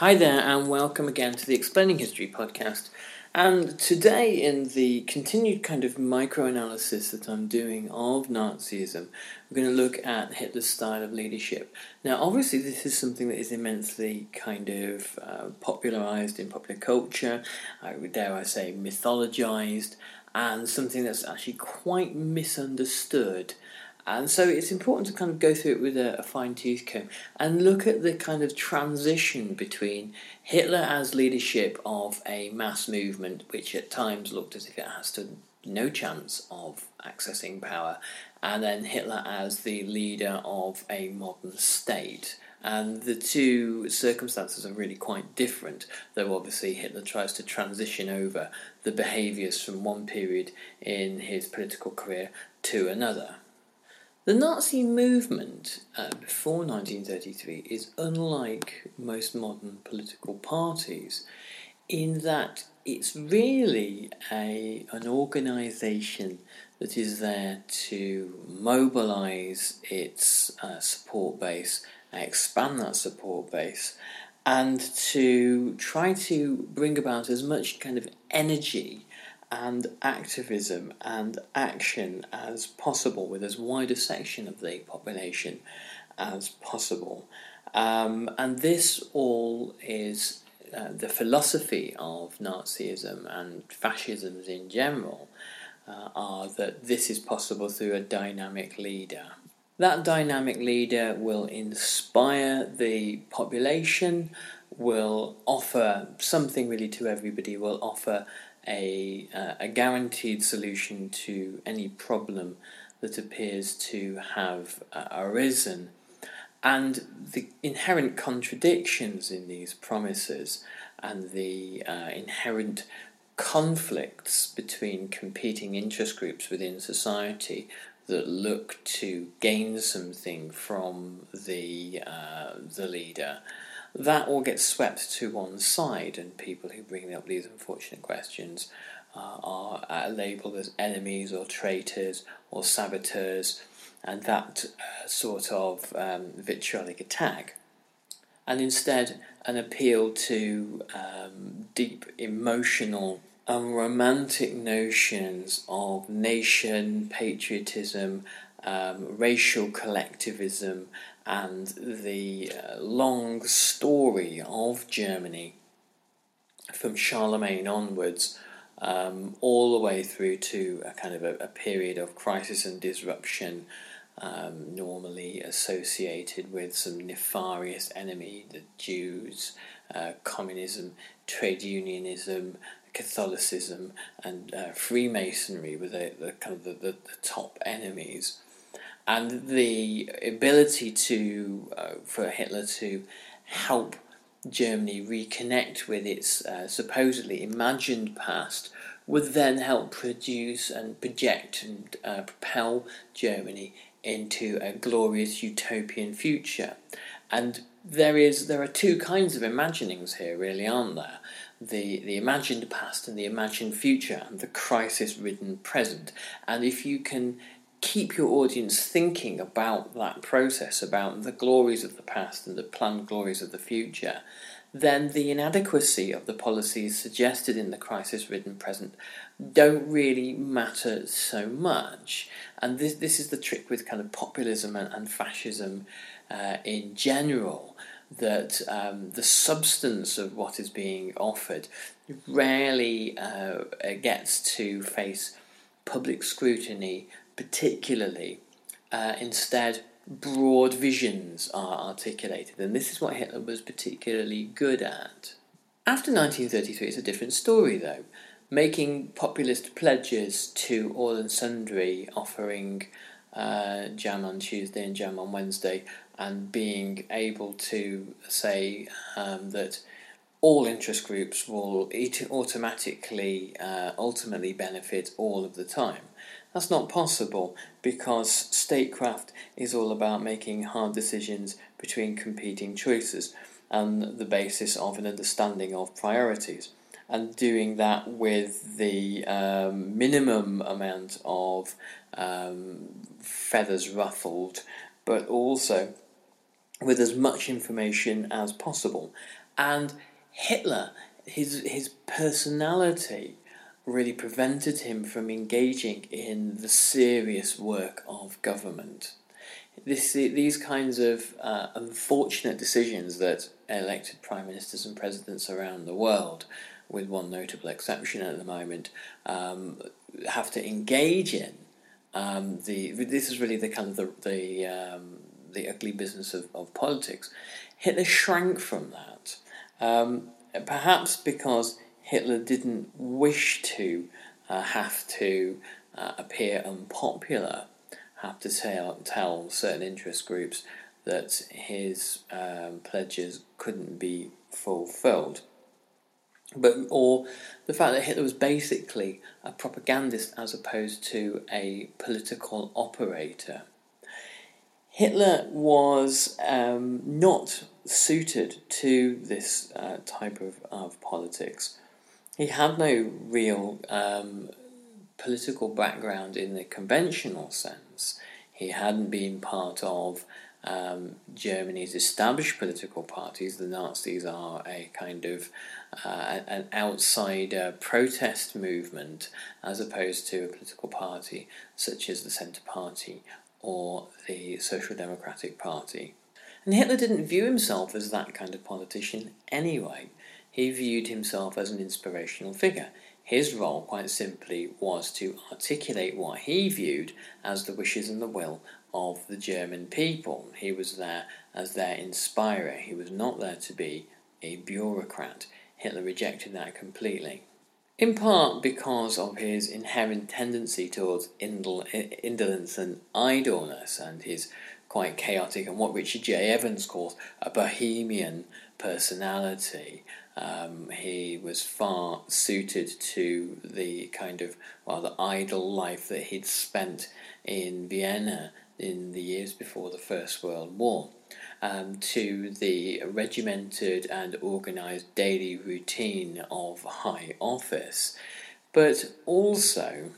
Hi there, and welcome again to the Explaining History podcast. And today, in the continued kind of micro analysis that I'm doing of Nazism, we're going to look at Hitler's style of leadership. Now, obviously, this is something that is immensely kind of uh, popularized in popular culture, I dare I say, mythologized, and something that's actually quite misunderstood. And so it's important to kind of go through it with a, a fine tooth comb and look at the kind of transition between Hitler as leadership of a mass movement, which at times looked as if it has to no chance of accessing power, and then Hitler as the leader of a modern state. And the two circumstances are really quite different, though obviously Hitler tries to transition over the behaviours from one period in his political career to another. The Nazi movement uh, before 1933 is unlike most modern political parties in that it's really a, an organisation that is there to mobilise its uh, support base, expand that support base, and to try to bring about as much kind of energy and activism and action as possible with as wide a section of the population as possible. Um, and this all is uh, the philosophy of Nazism and fascisms in general uh, are that this is possible through a dynamic leader. That dynamic leader will inspire the population, will offer something really to everybody, will offer a, uh, a guaranteed solution to any problem that appears to have uh, arisen. And the inherent contradictions in these promises and the uh, inherent conflicts between competing interest groups within society that look to gain something from the uh, the leader that all gets swept to one side, and people who bring up these unfortunate questions uh, are uh, labelled as enemies or traitors or saboteurs, and that uh, sort of um, vitriolic attack. And instead, an appeal to um, deep emotional and romantic notions of nation, patriotism, um, racial collectivism, and the uh, long story of Germany from Charlemagne onwards, um, all the way through to a kind of a, a period of crisis and disruption, um, normally associated with some nefarious enemy, the Jews, uh, communism, trade unionism, Catholicism, and uh, Freemasonry were the, the kind of the, the, the top enemies and the ability to uh, for Hitler to help Germany reconnect with its uh, supposedly imagined past would then help produce and project and uh, propel Germany into a glorious utopian future. And there is there are two kinds of imaginings here, really, aren't there? The the imagined past and the imagined future, and the crisis-ridden present. And if you can keep your audience thinking about that process, about the glories of the past and the planned glories of the future, then the inadequacy of the policies suggested in the crisis ridden present don't really matter so much. And this, this is the trick with kind of populism and, and fascism uh, in general that um, the substance of what is being offered rarely uh, gets to face public scrutiny, particularly. Uh, instead, broad visions are articulated, and this is what Hitler was particularly good at. After 1933, it's a different story, though. Making populist pledges to all and sundry, offering uh, jam on Tuesday and jam on Wednesday, and being able to say um, that all interest groups will automatically, uh, ultimately benefit all of the time. That's not possible because statecraft is all about making hard decisions between competing choices and the basis of an understanding of priorities. And doing that with the um, minimum amount of um, feathers ruffled, but also with as much information as possible. And Hitler, his his personality really prevented him from engaging in the serious work of government. This, these kinds of uh, unfortunate decisions that elected prime ministers and presidents around the world, with one notable exception at the moment, um, have to engage in. Um, the this is really the kind of the the um, the ugly business of, of politics. Hitler shrank from that, um, perhaps because Hitler didn't wish to uh, have to uh, appear unpopular, have to tell, tell certain interest groups that his um, pledges couldn't be fulfilled. But or the fact that Hitler was basically a propagandist as opposed to a political operator. Hitler was um, not suited to this uh, type of, of politics. He had no real um, political background in the conventional sense. He hadn't been part of um, Germany's established political parties. The Nazis are a kind of uh, an outsider protest movement as opposed to a political party such as the Centre Party or the Social Democratic Party. And Hitler didn't view himself as that kind of politician anyway he viewed himself as an inspirational figure. His role, quite simply, was to articulate what he viewed as the wishes and the will of the German people. He was there as their inspirer. He was not there to be a bureaucrat. Hitler rejected that completely. In part because of his inherent tendency towards indolence and idleness and his quite chaotic and what Richard J. Evans calls a bohemian personality. Um, he was far suited to the kind of well the idle life that he'd spent in Vienna in the years before the First World War, um, to the regimented and organised daily routine of high office, but also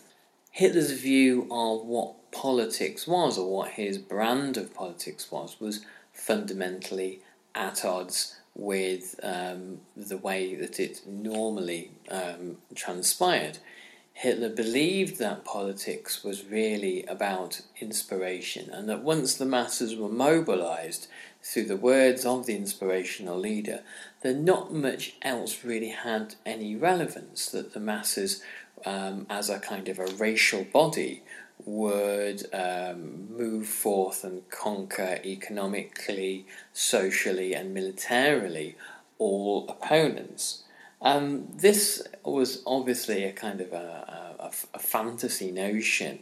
Hitler's view of what politics was or what his brand of politics was was fundamentally at odds with um, the way that it normally um, transpired. Hitler believed that politics was really about inspiration, and that once the masses were mobilized through the words of the inspirational leader, then not much else really had any relevance, that the masses, um, as a kind of a racial body, would um, move forth and conquer economically, socially, and militarily all opponents. Um, this was obviously a kind of a, a, a, fantasy notion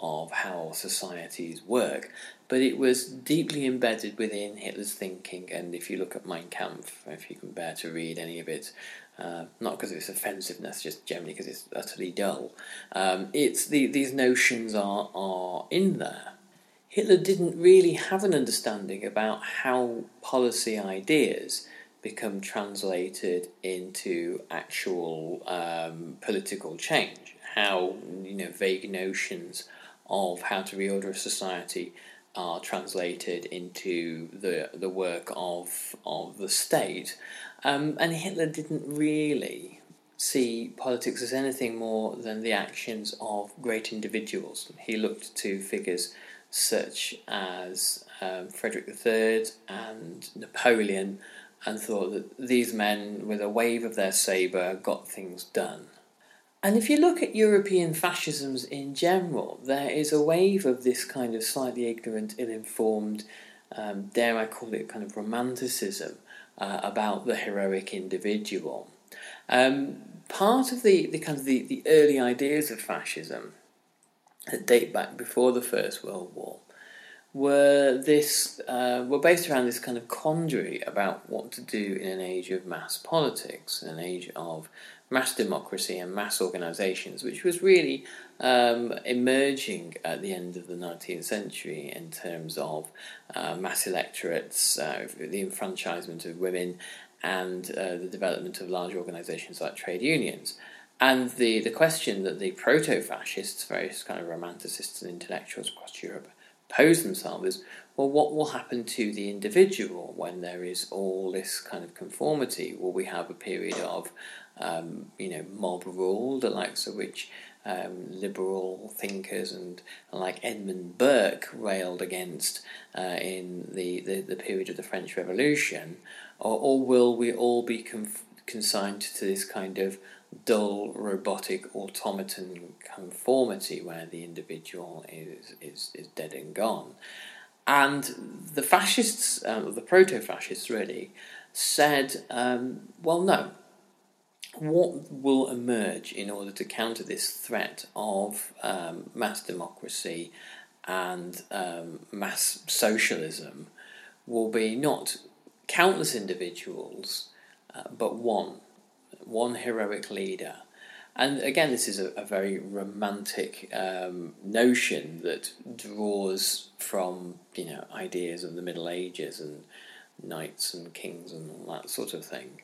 of how societies work, but it was deeply embedded within Hitler's thinking. And if you look at Mein Kampf, if you can bear to read any of it, uh, not because of its offensiveness, just generally because it's utterly dull. Um, it's the, these notions are are in there. Hitler didn't really have an understanding about how policy ideas become translated into actual um, political change. How you know vague notions of how to reorder a society are translated into the the work of of the state, um, and Hitler didn't really see politics as anything more than the actions of great individuals. He looked to figures such as um, Frederick III and Napoleon and thought that these men, with a wave of their sabre, got things done. And if you look at European fascisms in general, there is a wave of this kind of slightly ignorant, ill informed, um, dare I call it kind of romanticism uh, about the heroic individual. Um, part of the, the kind of the, the early ideas of fascism that date back before the First World War were this uh, were based around this kind of quandary about what to do in an age of mass politics, an age of mass democracy and mass organisations, which was really um, emerging at the end of the 19th century in terms of uh, mass electorates, uh, the enfranchisement of women, and uh, the development of large organisations like trade unions. And the, the question that the proto fascists, various kind of romanticists and intellectuals across Europe, pose themselves is well, what will happen to the individual when there is all this kind of conformity? Will we have a period of, um, you know, mob rule, the likes of which um, liberal thinkers and, like Edmund Burke railed against uh, in the, the, the, period of the French Revolution? Or, or will we all be conf- consigned to this kind of dull, robotic, automaton conformity where the individual is, is, is dead and gone? And the fascists, um, the proto fascists really, said, um, well, no. What will emerge in order to counter this threat of um, mass democracy and um, mass socialism will be not countless individuals, uh, but one, one heroic leader. And again, this is a, a very romantic um, notion that draws from you know ideas of the Middle Ages and knights and kings and all that sort of thing,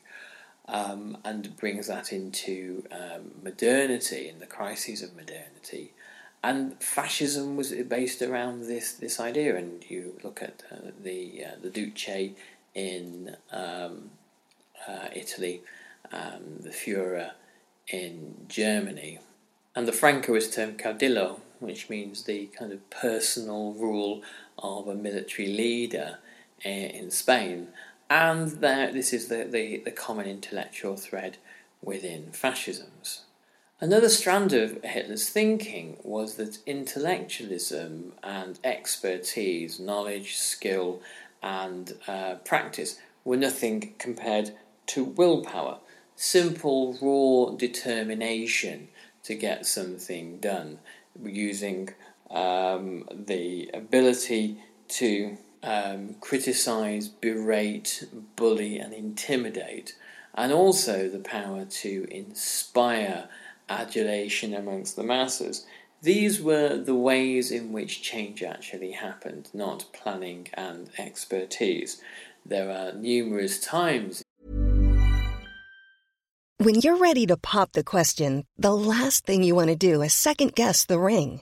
um, and brings that into um, modernity and the crises of modernity. And fascism was based around this this idea. And you look at uh, the uh, the Duce in um, uh, Italy, um, the Führer in Germany, and the Francoist term caudillo, which means the kind of personal rule of a military leader in Spain. And there, this is the, the, the common intellectual thread within fascisms. Another strand of Hitler's thinking was that intellectualism and expertise, knowledge, skill, and uh, practice were nothing compared to willpower, simple, raw determination to get something done, using um, the ability to um, criticize, berate, bully, and intimidate, and also the power to inspire adulation amongst the masses. These were the ways in which change actually happened, not planning and expertise. There are numerous times. When you're ready to pop the question, the last thing you want to do is second guess the ring.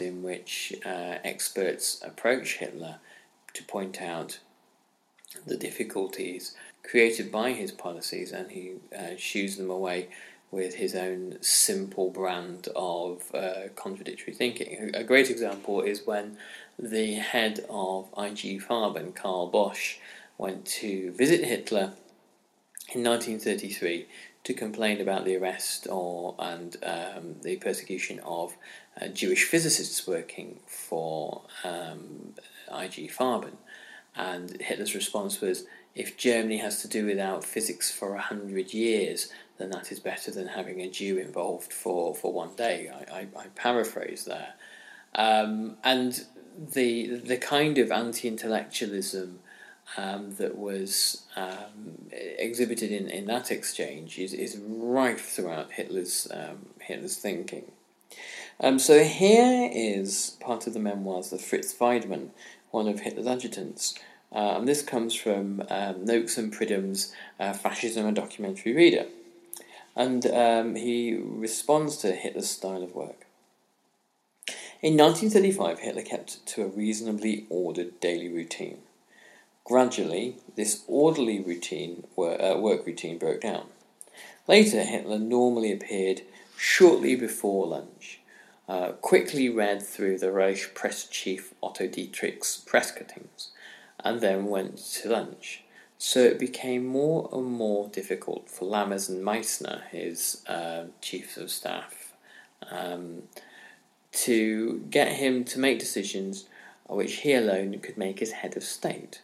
In which uh, experts approach Hitler to point out the difficulties created by his policies and he uh, shoos them away with his own simple brand of uh, contradictory thinking. A great example is when the head of IG Farben, Karl Bosch, went to visit Hitler in 1933 to complain about the arrest or and um, the persecution of uh, Jewish physicists working for um, IG Farben. And Hitler's response was, if Germany has to do without physics for a hundred years, then that is better than having a Jew involved for, for one day. I, I, I paraphrase there. Um, and the the kind of anti-intellectualism um, that was um, exhibited in, in that exchange is, is rife throughout Hitler's um, Hitler's thinking. Um, so here is part of the memoirs of Fritz Wiedemann, one of Hitler's adjutants. Uh, and this comes from um, Noakes and Pridham's uh, Fascism, a Documentary Reader. And um, he responds to Hitler's style of work. In 1935, Hitler kept to a reasonably ordered daily routine. Gradually, this orderly routine uh, work routine broke down. Later, Hitler normally appeared shortly before lunch, uh, quickly read through the Reich press chief Otto Dietrich's press cuttings, and then went to lunch. So it became more and more difficult for Lammers and Meissner, his uh, chiefs of staff, um, to get him to make decisions which he alone could make as head of state.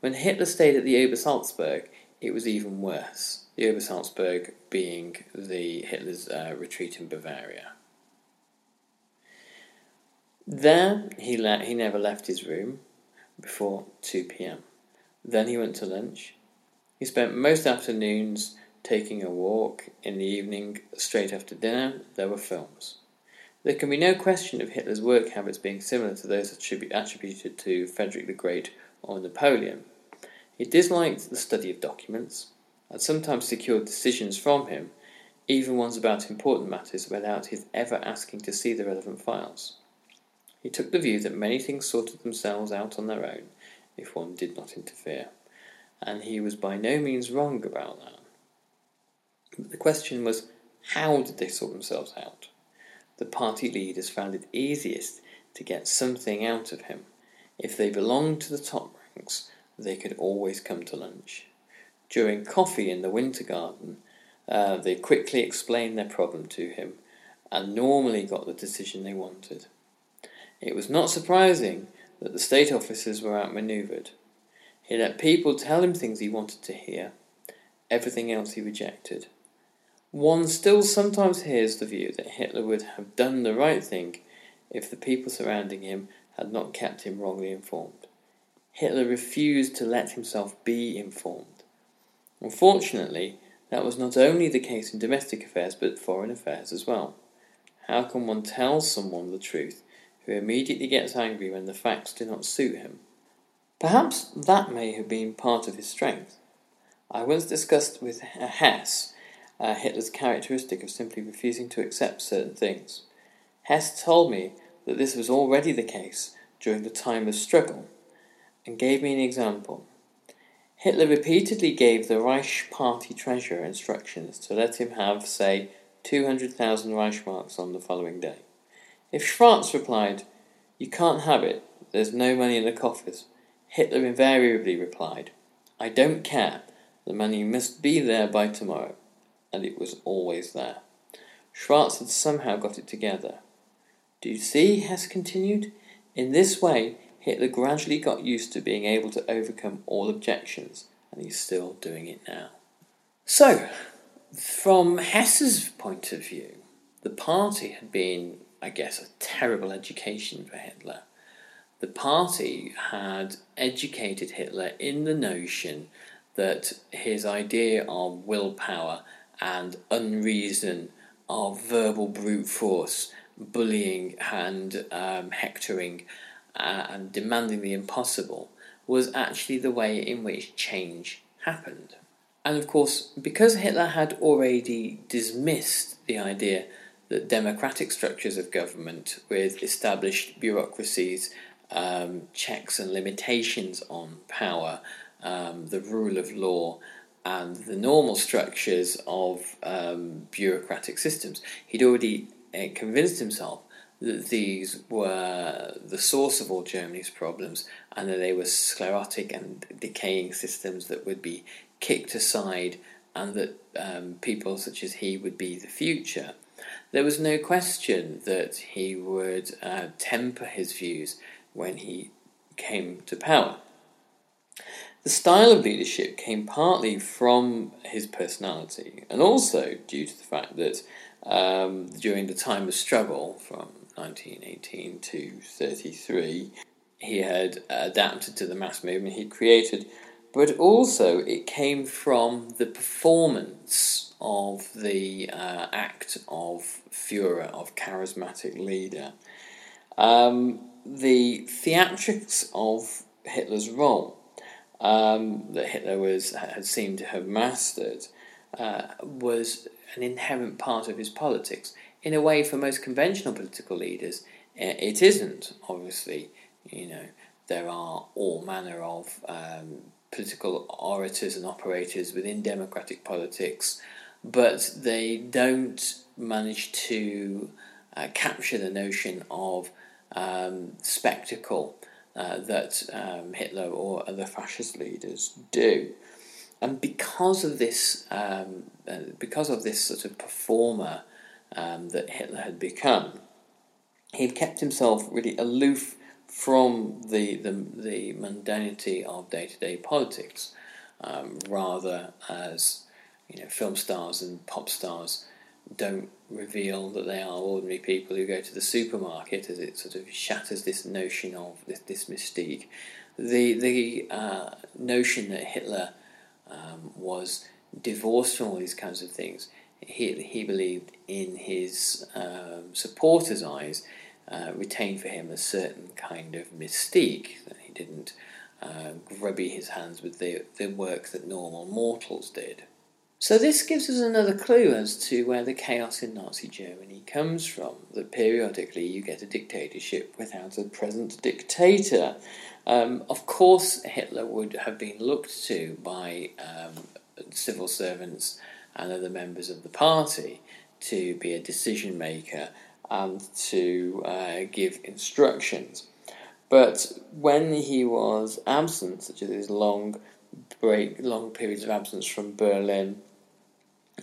When Hitler stayed at the Obersalzberg, it was even worse. The Obersalzberg being the Hitler's uh, retreat in Bavaria. There, he, le- he never left his room before 2 pm. Then he went to lunch. He spent most afternoons taking a walk. In the evening, straight after dinner, there were films. There can be no question of Hitler's work habits being similar to those attributed to Frederick the Great or Napoleon. He disliked the study of documents, and sometimes secured decisions from him, even ones about important matters, without his ever asking to see the relevant files. He took the view that many things sorted themselves out on their own if one did not interfere, and he was by no means wrong about that. But the question was, how did they sort themselves out? the party leaders found it easiest to get something out of him. If they belonged to the top they could always come to lunch. During coffee in the Winter Garden, uh, they quickly explained their problem to him and normally got the decision they wanted. It was not surprising that the state officers were outmaneuvered. He let people tell him things he wanted to hear, everything else he rejected. One still sometimes hears the view that Hitler would have done the right thing if the people surrounding him had not kept him wrongly informed. Hitler refused to let himself be informed. Unfortunately, that was not only the case in domestic affairs but foreign affairs as well. How can one tell someone the truth who immediately gets angry when the facts do not suit him? Perhaps that may have been part of his strength. I once discussed with Hess uh, Hitler's characteristic of simply refusing to accept certain things. Hess told me that this was already the case during the time of struggle and gave me an example. Hitler repeatedly gave the Reich Party treasurer instructions to let him have, say, 200,000 Reichsmarks on the following day. If Schwarz replied, You can't have it, there's no money in the coffers, Hitler invariably replied, I don't care, the money must be there by tomorrow and it was always there. Schwarz had somehow got it together. Do you see? Hess continued. In this way, Hitler gradually got used to being able to overcome all objections, and he's still doing it now. So, from Hess's point of view, the party had been, I guess, a terrible education for Hitler. The party had educated Hitler in the notion that his idea of willpower and unreason are verbal brute force, bullying and um, hectoring uh, and demanding the impossible was actually the way in which change happened. And of course, because Hitler had already dismissed the idea that democratic structures of government with established bureaucracies, um, checks and limitations on power, um, the rule of law, and the normal structures of um, bureaucratic systems, he'd already uh, convinced himself that these were the source of all Germany's problems and that they were sclerotic and decaying systems that would be kicked aside and that um, people such as he would be the future. There was no question that he would uh, temper his views when he came to power. The style of leadership came partly from his personality and also due to the fact that um, during the time of struggle from 1918 to 33, he had adapted to the mass movement he created, but also it came from the performance of the uh, act of Führer, of charismatic leader. Um, the theatrics of Hitler's role um, that Hitler was had seemed to have mastered uh, was an inherent part of his politics. In a way, for most conventional political leaders, it isn't. Obviously, you know there are all manner of um, political orators and operators within democratic politics, but they don't manage to uh, capture the notion of um, spectacle uh, that um, Hitler or other fascist leaders do. And because of this, um, uh, because of this sort of performer um, that Hitler had become, he kept himself really aloof from the the, the mundanity of day to day politics, um, rather as you know film stars and pop stars don't reveal that they are ordinary people who go to the supermarket, as it sort of shatters this notion of this, this mystique. The the uh, notion that Hitler um, was divorced from all these kinds of things. He, he believed in his um, supporters' eyes uh, retained for him a certain kind of mystique that he didn't uh, grubby his hands with the, the work that normal mortals did. So this gives us another clue as to where the chaos in Nazi Germany comes from. That periodically you get a dictatorship without a present dictator. Um, of course, Hitler would have been looked to by um, civil servants and other members of the party to be a decision maker and to uh, give instructions. But when he was absent, such as his long break, long periods of absence from Berlin,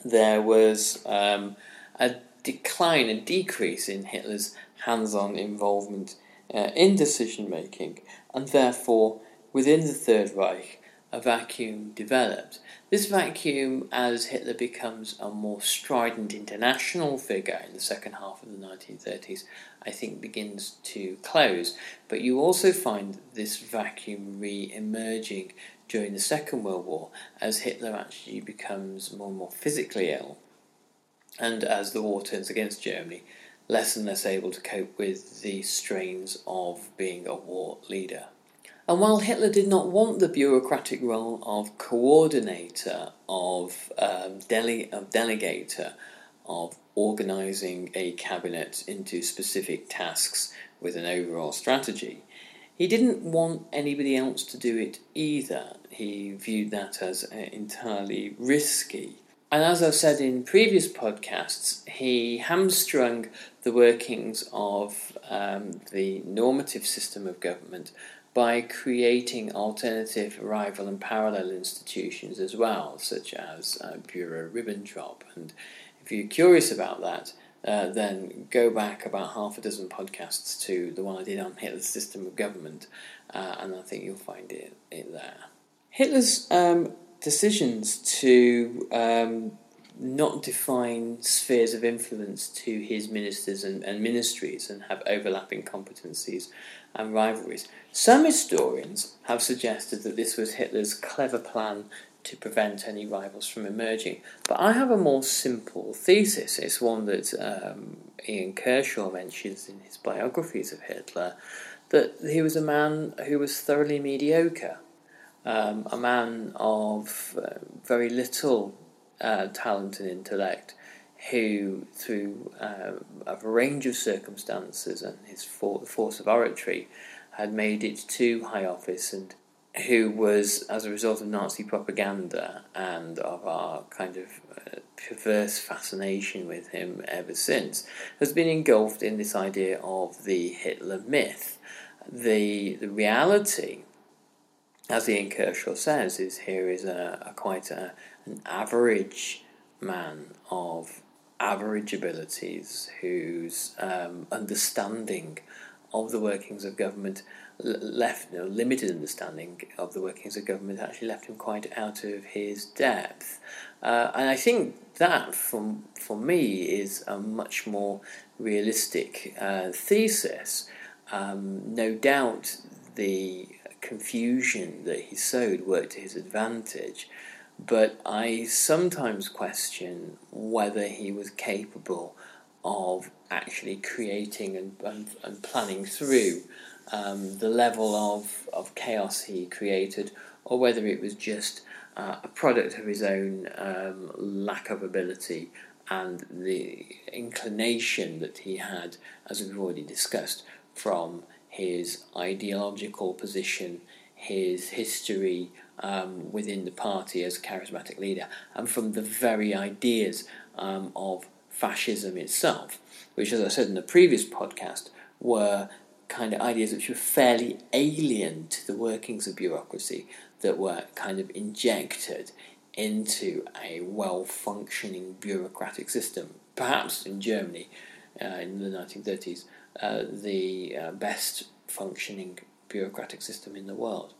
there was um, a decline, a decrease in Hitler's hands-on involvement uh, in decision making, and therefore within the Third Reich, a vacuum developed. This vacuum, as Hitler becomes a more strident international figure in the second half of the 1930s, I think begins to close. But you also find this vacuum re emerging during the Second World War as Hitler actually becomes more and more physically ill, and as the war turns against Germany, less and less able to cope with the strains of being a war leader. And while Hitler did not want the bureaucratic role of coordinator, of, um, dele- of delegator, of organising a cabinet into specific tasks with an overall strategy, he didn't want anybody else to do it either. He viewed that as uh, entirely risky. And as I've said in previous podcasts, he hamstrung the workings of um, the normative system of government by creating alternative rival and parallel institutions as well, such as uh, Bureau Ribbentrop. And if you're curious about that, uh, then go back about half a dozen podcasts to the one I did on Hitler's system of government, uh, and I think you'll find it, it there. Hitler's um, decisions to um, not define spheres of influence to his ministers and, and ministries and have overlapping competencies and rivalries. Some historians have suggested that this was Hitler's clever plan to prevent any rivals from emerging. But I have a more simple thesis. It's one that um, Ian Kershaw mentions in his biographies of Hitler that he was a man who was thoroughly mediocre, um, a man of uh, very little uh, talent and intellect, who, through uh, a range of circumstances and his for- force of oratory, had made it to high office and who was, as a result of Nazi propaganda and of our kind of uh, perverse fascination with him ever since, has been engulfed in this idea of the Hitler myth. The, the reality, as Ian Kershaw says, is here is a, a quite a, an average man of average abilities whose um, understanding of the workings of government left you know, limited understanding of the workings of government actually left him quite out of his depth. Uh, and I think that, for, for me, is a much more realistic uh, thesis. Um, no doubt the confusion that he sowed worked to his advantage, but I sometimes question whether he was capable of actually creating and, and, and planning through um, the level of, of chaos he created, or whether it was just uh, a product of his own um, lack of ability and the inclination that he had, as we've already discussed, from his ideological position, his history um, within the party as a charismatic leader, and from the very ideas um, of fascism itself, which, as I said in the previous podcast, were kind of ideas which were fairly alien to the workings of bureaucracy that were kind of injected into a well functioning bureaucratic system. Perhaps in Germany uh, in the 1930s, uh, the uh, best functioning bureaucratic system in the world.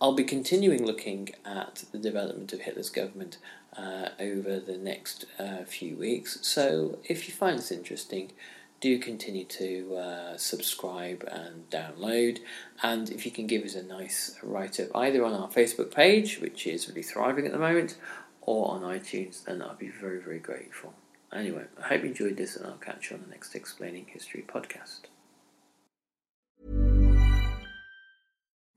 I'll be continuing looking at the development of Hitler's government uh, over the next uh, few weeks, so if you find this interesting, do continue to uh, subscribe and download. And if you can give us a nice write up either on our Facebook page, which is really thriving at the moment, or on iTunes, then I'd be very, very grateful. Anyway, I hope you enjoyed this, and I'll catch you on the next Explaining History podcast.